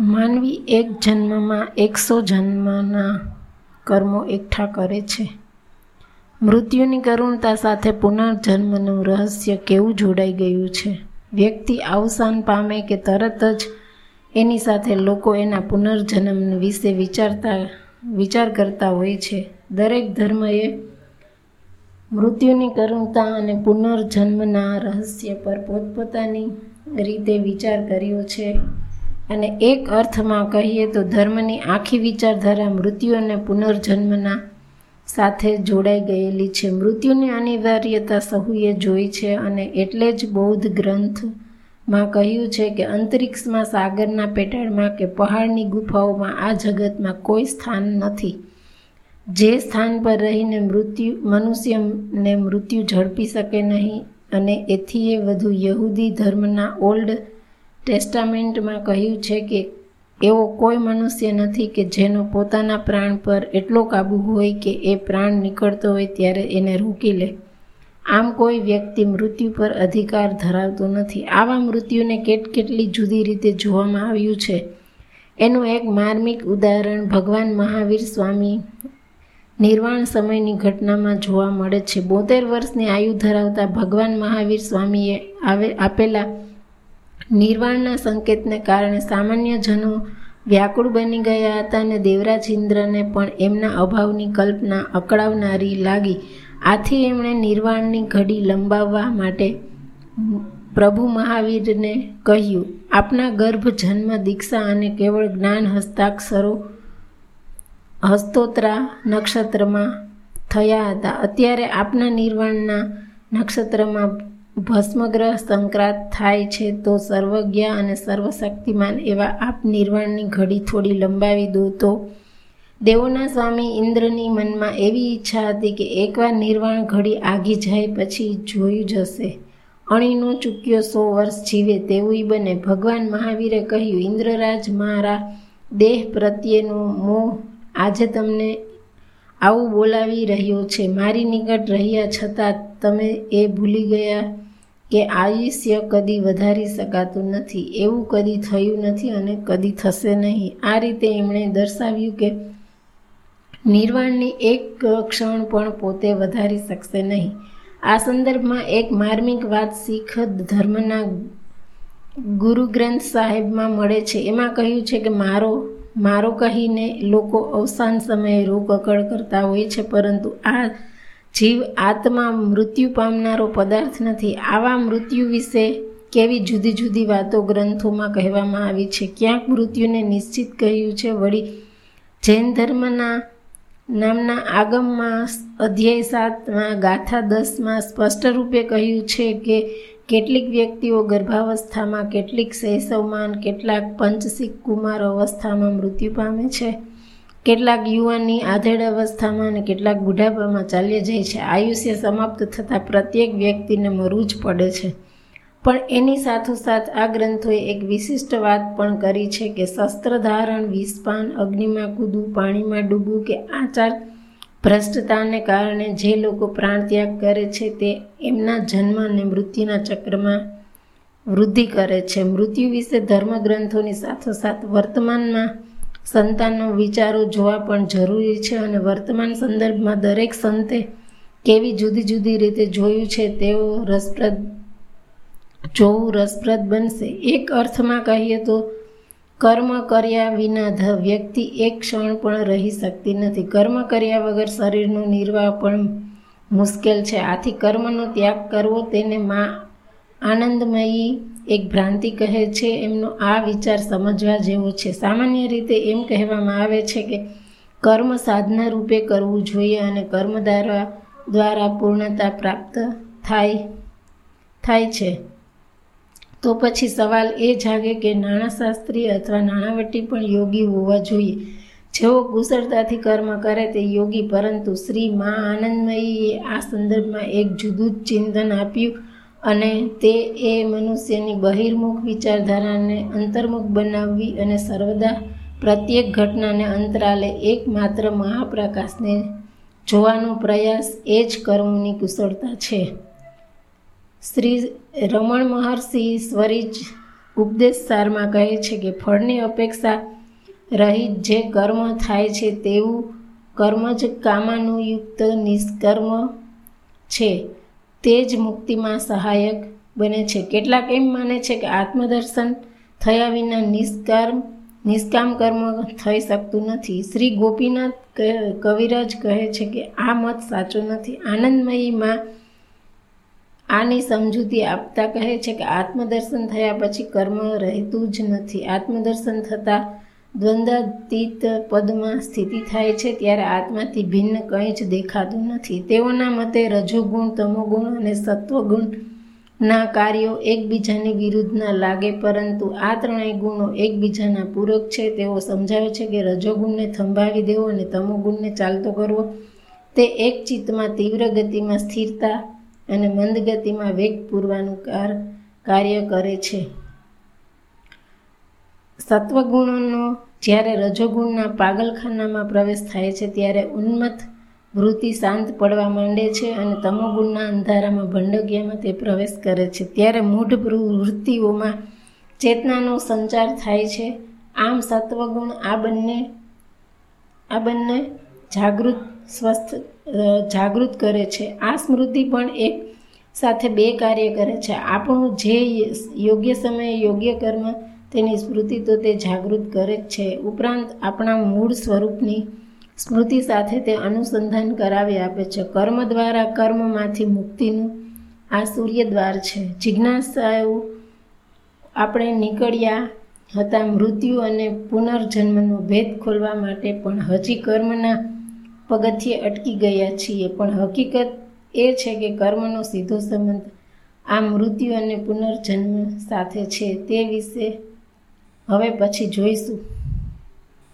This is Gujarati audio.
માનવી એક જન્મમાં, એકસો જન્મના કર્મો એકઠા કરે છે. મૃત્યુની કરુણતા સાથે પુનર્જન્મનું રહસ્ય કેવું જોડાઈ ગયું છે? વ્યક્તિ અવસાન પામે કે તરત જ એની સાથે લોકો એના પુનર્જન્મ વિશે વિચારતા, વિચાર કરતા હોય છે. દરેક ધર્મએ મૃત્યુની કરુણતા અને પુનર્જન્મના રહસ્ય પર પોતપોતાની રીતે વિચાર કર્યો છે. અને એક અર્થમાં કહીએ તો ધર્મની આખી વિચારધારા મૃત્યુ અને પુનર્જન્મના સાથે જોડાઈ ગયેલી છે. મૃત્યુની અનિવાર્યતા સહુએ જોઈ છે અને એટલે જ બૌદ્ધ ગ્રંથમાં કહ્યું છે કે અંતરિક્ષમાં સાગરના પેટાળમાં કે પહાડની ગુફાઓમાં આ જગતમાં કોઈ સ્થાન નથી. જે સ્થાન પર રહીને મૃત્યુ, મનુષ્યને મૃત્યુ ઝડપી શકે નહીં અને એથી એ વધુ યહૂદી ધર્મના ઓલ્ડ ટેસ્ટામેન્ટમાં કહ્યું છે કે એવો કોઈ મનુષ્ય નથી કે જેનો પોતાના પ્રાણ પર એટલો કાબુ હોય કે એ પ્રાણ નીકળતો હોય ત્યારે એને રોકી લે. આમ કોઈ વ્યક્તિ મૃત્યુ પર અધિકાર ધરાવતો નથી. આવા મૃત્યુને કેટ કેટલી જુદી રીતે જોવામાં આવ્યું છે. એનું એક માર્મિક ઉદાહરણ ભગવાન મહાવીર સ્વામી નિર્વાણ સમયની ઘટનામાં જોવા મળે છે. બોતેર વર્ષની આયુ ધરાવતા ભગવાન મહાવીર સ્વામીએ આવે, આપેલા નિર્વાણના સંકેતને કારણે સામાન્ય જનો વ્યાકુળ બની ગયા હતા અને દેવરાજ ઇન્દ્રને પણ એમના અભાવની કલ્પના અકળાવનારી લાગી. આથી એમણે નિર્વાણની ઘડી લંબાવવા માટે પ્રભુ મહાવીરને કહ્યું, આપના ગર્ભ, જન્મ, દીક્ષા અને કેવળ જ્ઞાન હસ્તાક્ષરો હસ્તોત્રા નક્ષત્રમાં થયા હતા. અત્યારે આપના નિર્વાણના નક્ષત્રમાં ભસ્મગ્રહ સંક્રાંત થાય છે, તો સર્વજ્ઞ અને સર્વશક્તિમાન એવા આપ નિર્વાણની ઘડી થોડી લંબાવી દો તો. દેવોના સ્વામી ઇન્દ્રની મનમાં એવી ઈચ્છા હતી કે એકવાર નિર્વાણ ઘડી આગી જાય પછી જોયું જશે. અણીનો ચૂક્યો સો વર્ષ જીવે તેવું બને. ભગવાન મહાવીરે કહ્યું, ઇન્દ્રરાજ મારા દેહ પ્રત્યેનો મોહ આજે તમને આવું બોલાવી રહ્યો છે. મારી નિકટ રહ્યા છતાં તમે એ ભૂલી ગયા કે આયુષ્ય કદી વધારી શકાતું નથી, એવું કદી થયું નથી અને કદી થશે નહીં. આ રીતે એમણે દર્શાવ્યું કે નિર્વાણની એક ક્ષણ પણ પોતે વધારી શકશે નહીં. આ સંદર્ભમાં એક માર્મિક વાત શીખ ધર્મના ગુરુ ગ્રંથ સાહેબમાં મળે છે. એમાં કહ્યું છે કે મારો મારો કહીને લોકો અવસાન સમયે રોકકળ કરતા હોય છે, પરંતુ આ જીવ આત્મા મૃત્યુ પામનારો પદાર્થ નથી. આવા મૃત્યુ વિશે કેવી જુદી જુદી વાતો ગ્રંથોમાં કહેવામાં આવી છે? ક્યાંક મૃત્યુને નિશ્ચિત કહ્યું છે વળી જૈન ધર્મના નામના આગમમાં અધ્યાય સાતમાં, ગાથા દસમાં સ્પષ્ટ રૂપે કહ્યું છે કે કેટલીક વ્યક્તિઓ ગર્ભાવસ્થામાં, કેટલીક શૈશવમાન કેટલાક પંચસિક કુમાર અવસ્થામાં મૃત્યુ પામે છે. કેટલાક યુવાનની આધેડ અવસ્થામાં અને કેટલાક બુઢાપામાં ચાલ્યા જાય છે. આયુષ્ય સમાપ્ત થતાં પ્રત્યેક વ્યક્તિને મરવું જ પડે છે. પણ એની સાથોસાથ આ ગ્રંથોએ એક વિશિષ્ટ વાત પણ કરી છે કે શસ્ત્ર ધારણ, વિષપાન, અગ્નિમાં કૂદવું, પાણીમાં ડૂબવું કે આચાર ભ્રષ્ટતાને કારણે જે લોકો પ્રાણ ત્યાગ કરે છે તે એમના જન્મ અને મૃત્યુના ચક્રમાં વૃદ્ધિ કરે છે. મૃત્યુ વિશે ધર્મગ્રંથોની સાથોસાથ વર્તમાનમાં સંતાનનો વિચારો જોવા પણ જરૂરી છે અને વર્તમાન સંદર્ભમાં દરેક સંતે કેવી જુદી જુદી રીતે જોયું છે તેઓ રસપ્રદ, જોવું રસપ્રદ બનશે. એક અર્થમાં કહીએ તો, કર્મ કર્યા વિના ધ વ્યક્તિ એક ક્ષણ પણ રહી શકતી નથી. કર્મ કર્યા વગર શરીરનો નિર્વાહ પણ મુશ્કેલ છે. આથી કર્મનો ત્યાગ કરવો તેને માં આનંદમયી એક ભ્રાંતિ કહે છે, એમનો આ વિચાર સમજવા જેવો છે. સામાન્ય રીતે એમ કહેવામાં આવે છે કે કર્મ સાધના રૂપે કરવું જોઈએ અને કર્મ દ્વારા દ્વારા પૂર્ણતા પ્રાપ્ત થાય થાય છે. તો પછી સવાલ એ જાગે કે નાણાશાસ્ત્રી અથવા નાણાવટી પણ યોગી હોવા જોઈએ. જેઓ કુશળતાથી કર્મ કરે તે યોગી, પરંતુ શ્રી મા આનંદમયીએ આ સંદર્ભમાં એક જુદું જ ચિંતન આપ્યું અને તે એ મનુષ્યની બહિર્મુખ વિચારધારાને અંતર્મુખ બનાવવી અને સર્વદા પ્રત્યેક ઘટનાને અંતરાલે એકમાત્ર મહાપ્રકાશને જોવાનો પ્રયાસ એ જ કર્મોની કુશળતા છે. શ્રી રમણ મહર્ષિ સ્વરિજ ઉપદેશ સારમાં કહે છે કે, ફળની અપેક્ષા રહિત જે કર્મ થાય છે તેવું કર્મ જ કામાનુયુક્ત નિષ્કર્મ છે. તે જ મુક્તિમાં સહાયક બને છે. કેટલાક એમ માને છે કે આત્મદર્શન થયા વિના નિષ્કામ નિષ્કામ કર્મ થઈ શકતું નથી. શ્રી ગોપીનાથ કવિરાજ કહે છે કે આ મત સાચો નથી. આનંદમયીમાં આની સમજૂતી આપતા કહે છે કે આત્મદર્શન થયા પછી કર્મ રહેતું જ નથી. આત્મદર્શન થતાં દ્વંદ્વાતીત પદમાં સ્થિતિ થાય છે ત્યારે આત્માથી ભિન્ન કંઈ જ દેખાતું નથી. તેઓના મતે રજોગુણ, તમોગુણ અને સત્વગુણના કાર્યો એકબીજાની વિરુદ્ધના લાગે, પરંતુ આ ત્રણેય ગુણો એકબીજાના પૂરક છે. તેઓ સમજાવે છે કે રજોગુણને થંભાવી દેવો અને તમોગુણને ચાલતો કરવો, તે એક ચિત્તમાં તીવ્ર ગતિમાં સ્થિરતા અને મંદ ગતિમાં વેગ પૂરવાનું કાર્ય કરે છે. સત્વગુણોનો જ્યારે રજોગુણના પાગલખાનામાં પ્રવેશ થાય છે, ત્યારે ઉન્મત્ત વૃત્તિ શાંત પડવા માંડે છે અને તમોગુણના અંધારામાં ભંડગ્યામાં તે પ્રવેશ કરે છે. ત્યારે મૂઢ વૃત્તિઓમાં ચેતનાનો સંચાર થાય છે. આમ સત્વગુણ આ બંને આ બંને જાગૃત, સ્વસ્થ જાગૃત કરે છે. આ સ્મૃતિ પણ એક સાથે બે કાર્ય કરે છે. આપણું જે યોગ્ય સમયે યોગ્ય કર્મ તેની સ્મૃતિ તો તે જાગૃત કરે જ છે. ઉપરાંત આપણા મૂળ સ્વરૂપની સ્મૃતિ સાથે તે અનુસંધાન કરાવી આપે છે. કર્મ દ્વારા કર્મમાંથી મુક્તિનું આ સૂર્ય દ્વાર છે. જિજ્ઞાસાઓ આપણે નીકળ્યા હતા મૃત્યુ અને પુનર્જન્મનો ભેદ ખોલવા માટે પણ હજી કર્મના પગથિયે અટકી ગયા છીએ. પણ હકીકત એ છે કે કર્મનો સીધો સંબંધ આ મૃત્યુ અને પુનર્જન્મ સાથે છે. તે વિશે હવે પછી જોઈશું.